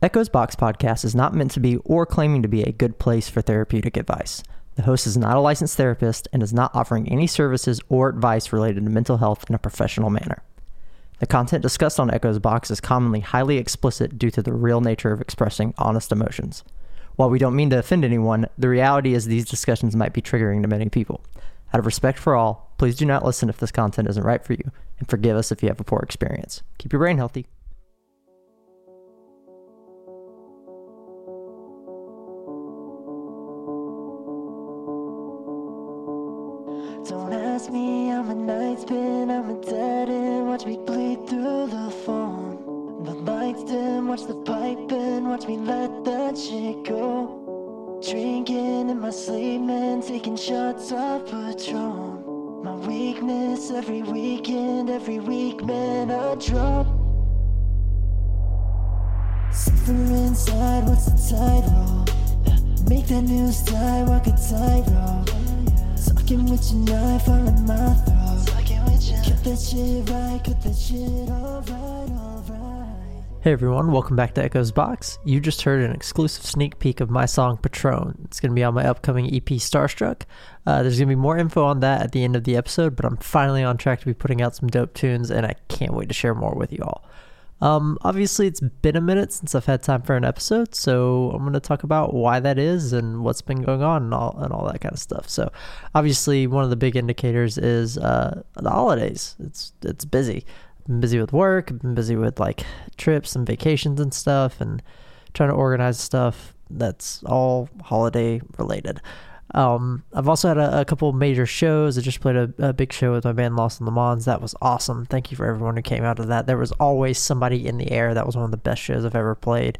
Echoes Box podcast is not meant to be or claiming to be a good place for therapeutic advice. The host is not a licensed therapist and is not offering any services or advice related to mental health in a professional manner. The content discussed on Echoes Box is commonly highly explicit due to the real nature of expressing honest emotions. While we don't mean to offend anyone, the reality is these discussions might be triggering to many people. Out of respect for all, please do not listen if this content isn't right for you, and forgive us if you have a poor experience. Keep your brain healthy. Dead end. Watch me bleed through the phone. The lights dim, watch the pipe and watch me let that shit go. Drinking in my sleep, man, taking shots of Patron. My weakness every weekend, every week, man, I drop. Suffer inside, what's the tightrope? Make that news die, walk a tightrope. Sucking with your knife in my throat. Hey everyone, welcome back to Echoes Box. You just heard an exclusive sneak peek of my song Patron. It's going to be on my upcoming EP Starstruck. Uh, there's going to be more info on that at the end of the episode, but I'm finally on track to be putting out some dope tunes, and I can't wait to share more with you all. Um, obviously, it's been a minute since I've had time for an episode, so I'm going to talk about why that is and what's been going on and all and all that kind of stuff. So, obviously, one of the big indicators is uh, the holidays. It's it's busy. I've been busy with work. I've been busy with like trips and vacations and stuff, and trying to organize stuff that's all holiday related. Um, I've also had a, a couple major shows. I just played a, a big show with my band Lost in the Mons. That was awesome. Thank you for everyone who came out of that. There was always somebody in the air. That was one of the best shows I've ever played.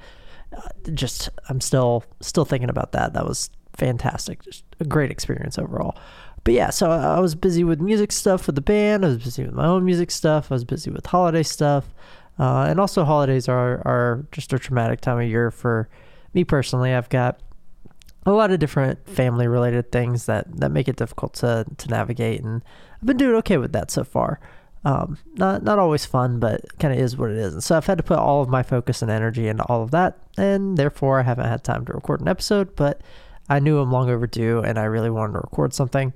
Uh, just I'm still still thinking about that. That was fantastic. Just a great experience overall. But yeah, so I I was busy with music stuff with the band. I was busy with my own music stuff. I was busy with holiday stuff. Uh, and also holidays are are just a traumatic time of year for me personally. I've got a lot of different family related things that that make it difficult to to navigate and I've been doing okay with that so far. Um, not not always fun, but kind of is what it is. And so I've had to put all of my focus and energy into all of that, and therefore I haven't had time to record an episode. But I knew I'm long overdue, and I really wanted to record something.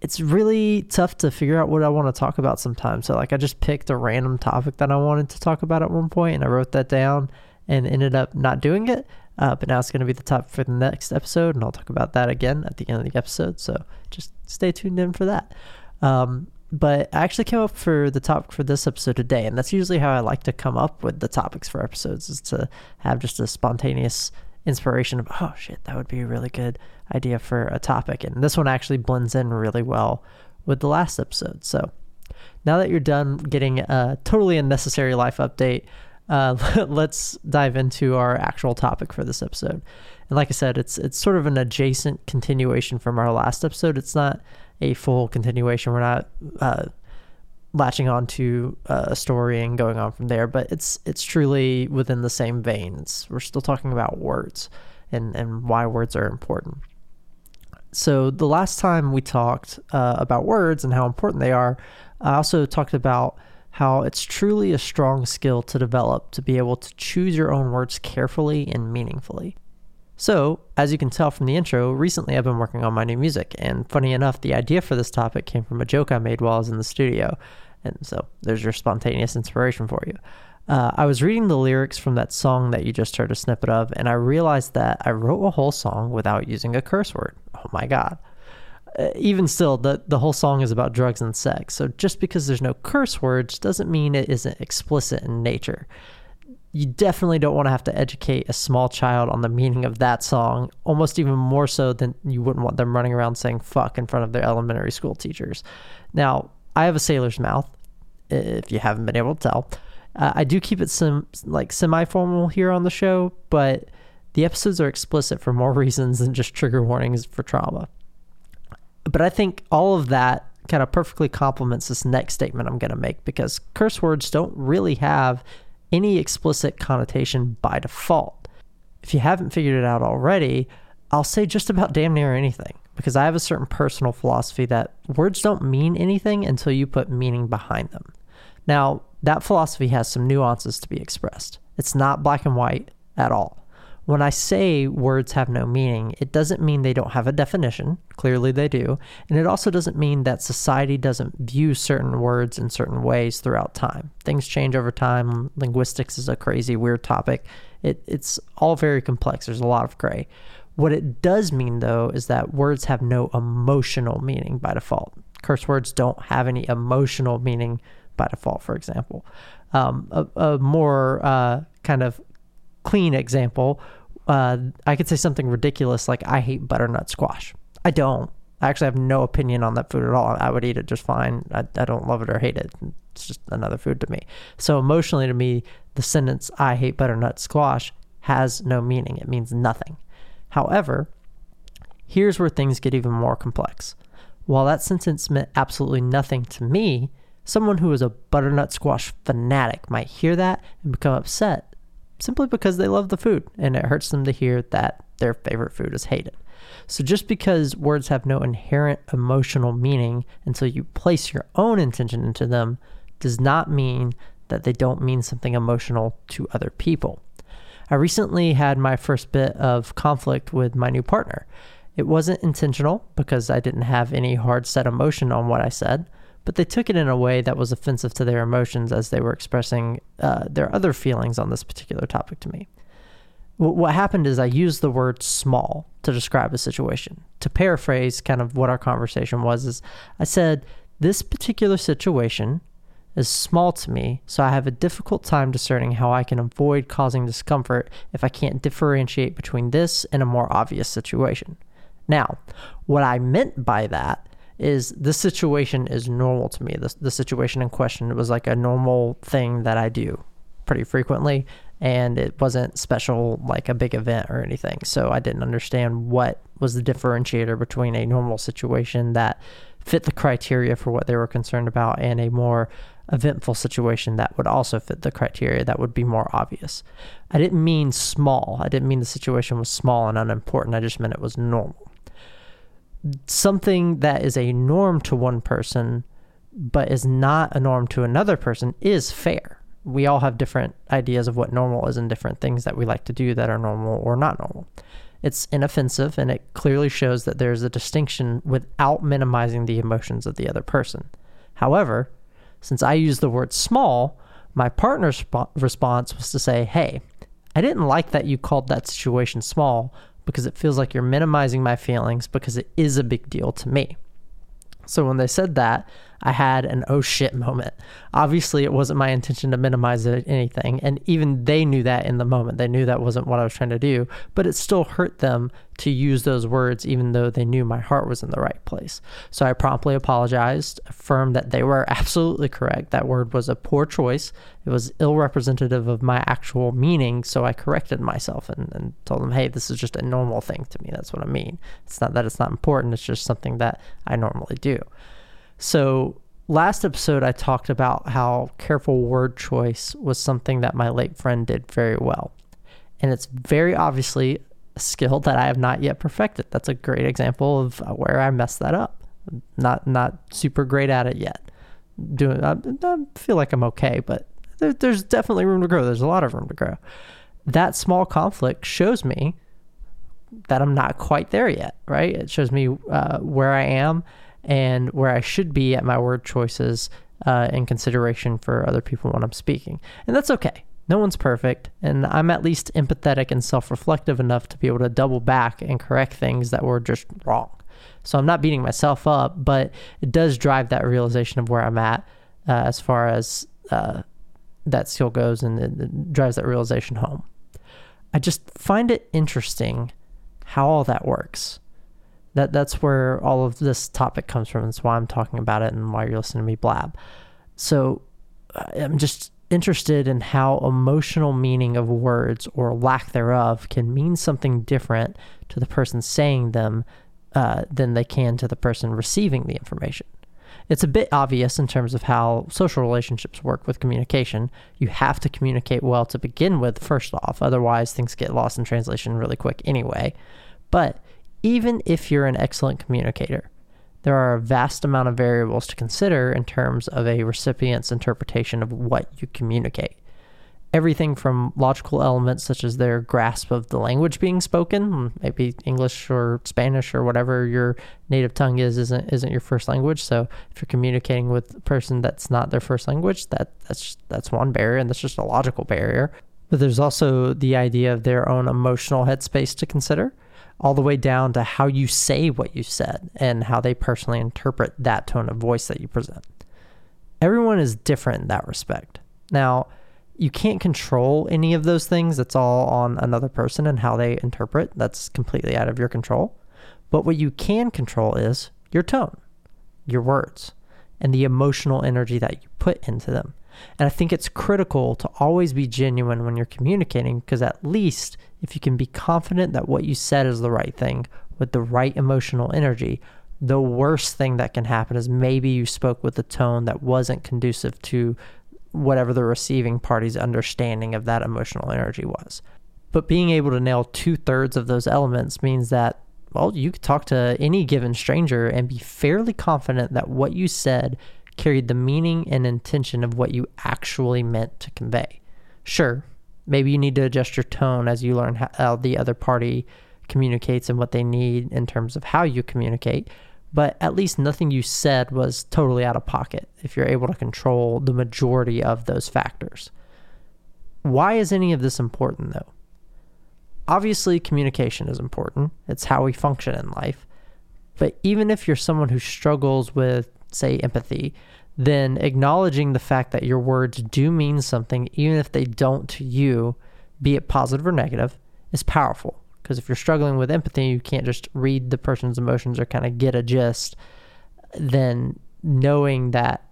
It's really tough to figure out what I want to talk about sometimes. So like I just picked a random topic that I wanted to talk about at one point, and I wrote that down, and ended up not doing it. Uh, but now it's going to be the topic for the next episode, and I'll talk about that again at the end of the episode. So just stay tuned in for that. Um, but I actually came up for the topic for this episode today, and that's usually how I like to come up with the topics for episodes is to have just a spontaneous inspiration of oh shit, that would be a really good idea for a topic. And this one actually blends in really well with the last episode. So now that you're done getting a totally unnecessary life update, uh, let's dive into our actual topic for this episode. And like I said, it's it's sort of an adjacent continuation from our last episode. It's not a full continuation. We're not uh, latching on to uh, a story and going on from there, but it's it's truly within the same veins. We're still talking about words and and why words are important. So the last time we talked uh, about words and how important they are, I also talked about how it's truly a strong skill to develop to be able to choose your own words carefully and meaningfully. So, as you can tell from the intro, recently I've been working on my new music, and funny enough, the idea for this topic came from a joke I made while I was in the studio. And so, there's your spontaneous inspiration for you. Uh, I was reading the lyrics from that song that you just heard a snippet of, and I realized that I wrote a whole song without using a curse word. Oh my god. Uh, even still, the, the whole song is about drugs and sex. So just because there's no curse words doesn't mean it isn't explicit in nature. You definitely don't want to have to educate a small child on the meaning of that song, almost even more so than you wouldn't want them running around saying fuck in front of their elementary school teachers. Now, I have a sailor's mouth, if you haven't been able to tell. Uh, I do keep it some like semi-formal here on the show, but the episodes are explicit for more reasons than just trigger warnings for trauma. But I think all of that kind of perfectly complements this next statement I'm going to make because curse words don't really have any explicit connotation by default. If you haven't figured it out already, I'll say just about damn near anything because I have a certain personal philosophy that words don't mean anything until you put meaning behind them. Now, that philosophy has some nuances to be expressed. It's not black and white, at all. When I say words have no meaning, it doesn't mean they don't have a definition. Clearly they do. And it also doesn't mean that society doesn't view certain words in certain ways throughout time. Things change over time. Linguistics is a crazy, weird topic. It, it's all very complex. There's a lot of gray. What it does mean, though, is that words have no emotional meaning by default. Curse words don't have any emotional meaning by default, for example. Um, a, a, more uh, kind of clean example uh, I could say something ridiculous like I hate butternut squash. I don't. I actually have no opinion on that food at all. I would eat it just fine. I, I don't love it or hate it. It's just another food to me. So emotionally to me, the sentence I hate butternut squash has no meaning. It means nothing. However, here's where things get even more complex. While that sentence meant absolutely nothing to me, someone who is a butternut squash fanatic might hear that and become upset simply because they love the food and it hurts them to hear that their favorite food is hated. So just because words have no inherent emotional meaning until you place your own intention into them does not mean that they don't mean something emotional to other people. I recently had my first bit of conflict with my new partner. It wasn't intentional because I didn't have any hard set emotion on what I said, but they took it in a way that was offensive to their emotions as they were expressing uh, their other feelings on this particular topic to me. W- what happened is I used the word small to describe a situation. To paraphrase kind of what our conversation was, is I said, This particular situation is small to me, so I have a difficult time discerning how I can avoid causing discomfort if I can't differentiate between this and a more obvious situation. Now, what I meant by that is this situation is normal to me. The, the situation in question was like a normal thing that I do pretty frequently, and it wasn't special like a big event or anything. So I didn't understand what was the differentiator between a normal situation that fit the criteria for what they were concerned about and a more eventful situation that would also fit the criteria that would be more obvious. I didn't mean small. I didn't mean the situation was small and unimportant. I just meant it was normal something that is a norm to one person but is not a norm to another person is fair. We all have different ideas of what normal is and different things that we like to do that are normal or not normal. It's inoffensive and it clearly shows that there's a distinction without minimizing the emotions of the other person. However, since I use the word small, my partner's sp- response was to say, Hey, I didn't like that you called that situation small, because it feels like you're minimizing my feelings because it is a big deal to me. So when they said that, I had an oh shit moment. Obviously, it wasn't my intention to minimize anything. And even they knew that in the moment. They knew that wasn't what I was trying to do, but it still hurt them to use those words, even though they knew my heart was in the right place. So I promptly apologized, affirmed that they were absolutely correct. That word was a poor choice, it was ill representative of my actual meaning. So I corrected myself and, and told them, hey, this is just a normal thing to me. That's what I mean. It's not that it's not important, it's just something that I normally do. So, last episode, I talked about how careful word choice was something that my late friend did very well. And it's very obviously a skill that I have not yet perfected. That's a great example of where I messed that up. Not not super great at it yet. Doing, I, I feel like I'm okay, but there, there's definitely room to grow. There's a lot of room to grow. That small conflict shows me that I'm not quite there yet, right? It shows me uh, where I am and where I should be at my word choices uh, in consideration for other people when I'm speaking. And that's okay. No one's perfect, and I'm at least empathetic and self reflective enough to be able to double back and correct things that were just wrong. So I'm not beating myself up, but it does drive that realization of where I'm at uh, as far as uh, that skill goes, and it, it drives that realization home. I just find it interesting how all that works that that's where all of this topic comes from. That's why I'm talking about it and why you're listening to me blab. So uh, I'm just interested in how emotional meaning of words or lack thereof can mean something different to the person saying them uh, than they can to the person receiving the information. It's a bit obvious in terms of how social relationships work with communication. You have to communicate well to begin with, first off, otherwise, things get lost in translation really quick anyway. But even if you're an excellent communicator, there are a vast amount of variables to consider in terms of a recipient's interpretation of what you communicate. everything from logical elements such as their grasp of the language being spoken, maybe English or Spanish or whatever your native tongue is isn't isn't your first language. So if you're communicating with a person that's not their first language, that that's that's one barrier and that's just a logical barrier. But there's also the idea of their own emotional headspace to consider, all the way down to how you say what you said and how they personally interpret that tone of voice that you present. Everyone is different in that respect. Now, you can't control any of those things. That's all on another person and how they interpret. That's completely out of your control. But what you can control is your tone, your words, and the emotional energy that you put into them. And I think it's critical to always be genuine when you're communicating because at least if you can be confident that what you said is the right thing with the right emotional energy, the worst thing that can happen is maybe you spoke with a tone that wasn't conducive to whatever the receiving party's understanding of that emotional energy was. But being able to nail two thirds of those elements means that, well, you could talk to any given stranger and be fairly confident that what you said carried the meaning and intention of what you actually meant to convey. Sure, maybe you need to adjust your tone as you learn how the other party communicates and what they need in terms of how you communicate but at least nothing you said was totally out of pocket if you're able to control the majority of those factors. Why is any of this important though? Obviously, communication is important, it's how we function in life. But even if you're someone who struggles with, say, empathy, then acknowledging the fact that your words do mean something, even if they don't to you, be it positive or negative, is powerful. Because if you're struggling with empathy, you can't just read the person's emotions or kind of get a gist. Then knowing that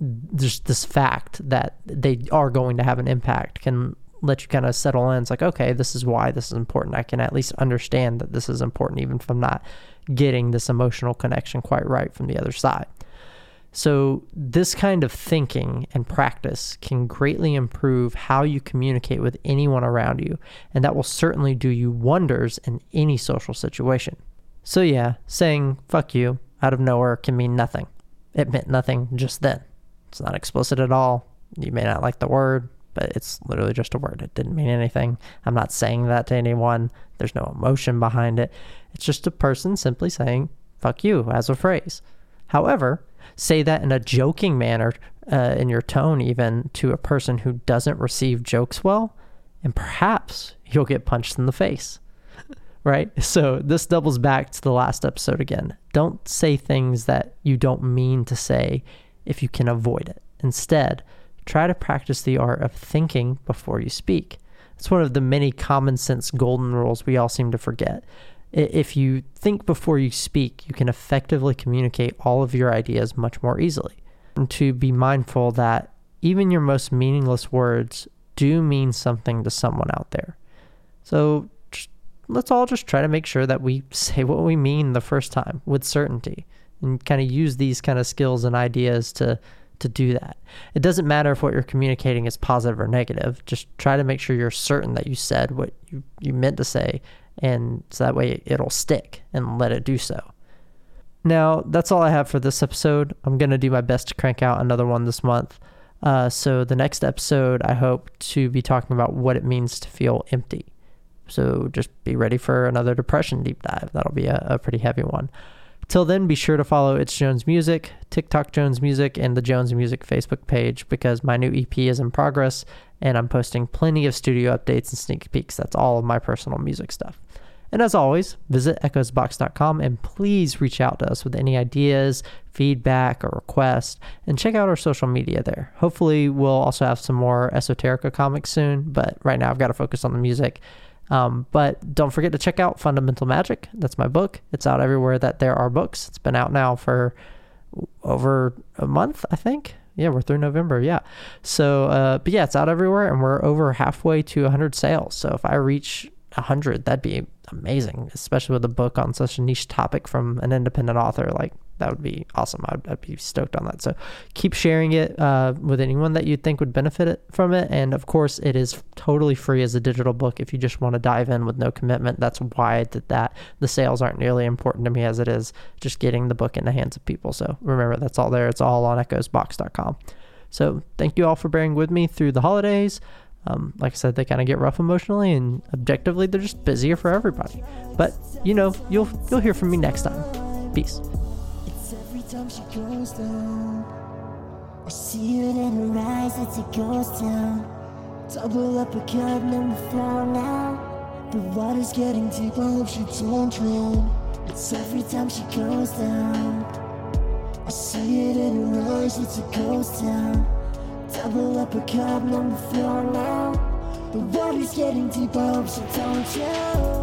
there's this fact that they are going to have an impact can let you kind of settle in. It's like, okay, this is why this is important. I can at least understand that this is important, even if I'm not getting this emotional connection quite right from the other side. So, this kind of thinking and practice can greatly improve how you communicate with anyone around you, and that will certainly do you wonders in any social situation. So, yeah, saying fuck you out of nowhere can mean nothing. It meant nothing just then. It's not explicit at all. You may not like the word, but it's literally just a word. It didn't mean anything. I'm not saying that to anyone. There's no emotion behind it. It's just a person simply saying fuck you as a phrase. However, say that in a joking manner, uh, in your tone, even to a person who doesn't receive jokes well, and perhaps you'll get punched in the face. right? So this doubles back to the last episode again. Don't say things that you don't mean to say if you can avoid it. Instead, try to practice the art of thinking before you speak. It's one of the many common sense golden rules we all seem to forget if you think before you speak, you can effectively communicate all of your ideas much more easily. And to be mindful that even your most meaningless words do mean something to someone out there. So let's all just try to make sure that we say what we mean the first time with certainty and kind of use these kind of skills and ideas to to do that. It doesn't matter if what you're communicating is positive or negative. Just try to make sure you're certain that you said what you, you meant to say and so that way it'll stick and let it do so. Now, that's all I have for this episode. I'm going to do my best to crank out another one this month. Uh, so, the next episode, I hope to be talking about what it means to feel empty. So, just be ready for another depression deep dive. That'll be a, a pretty heavy one. Till then, be sure to follow It's Jones Music, TikTok Jones Music, and the Jones Music Facebook page because my new EP is in progress and I'm posting plenty of studio updates and sneak peeks. That's all of my personal music stuff. And as always, visit echosbox.com and please reach out to us with any ideas, feedback, or requests, and check out our social media there. Hopefully, we'll also have some more esoterica comics soon, but right now I've got to focus on the music. Um, but don't forget to check out Fundamental Magic. That's my book. It's out everywhere that there are books. It's been out now for over a month, I think yeah, we're through November. Yeah. So, uh, but yeah, it's out everywhere and we're over halfway to 100 sales. So if I reach 100, that'd be amazing, especially with a book on such a niche topic from an independent author. Like, that would be awesome. I'd, I'd be stoked on that. So keep sharing it uh, with anyone that you think would benefit it, from it. And of course, it is totally free as a digital book if you just want to dive in with no commitment. That's why I did that. The sales aren't nearly important to me as it is just getting the book in the hands of people. So remember, that's all there. It's all on echosbox.com. So thank you all for bearing with me through the holidays. Um, like I said, they kind of get rough emotionally, and objectively, they're just busier for everybody. But you know, you'll you'll hear from me next time. Peace. She goes down. I see it in her eyes, it's a ghost town. Double up a cup, number four now. The water's getting deep, I hope she don't drown. It's every time she goes down. I see it in her eyes, it's a ghost town. Double up a cup, number four now. The water's getting deep, I hope she don't drown.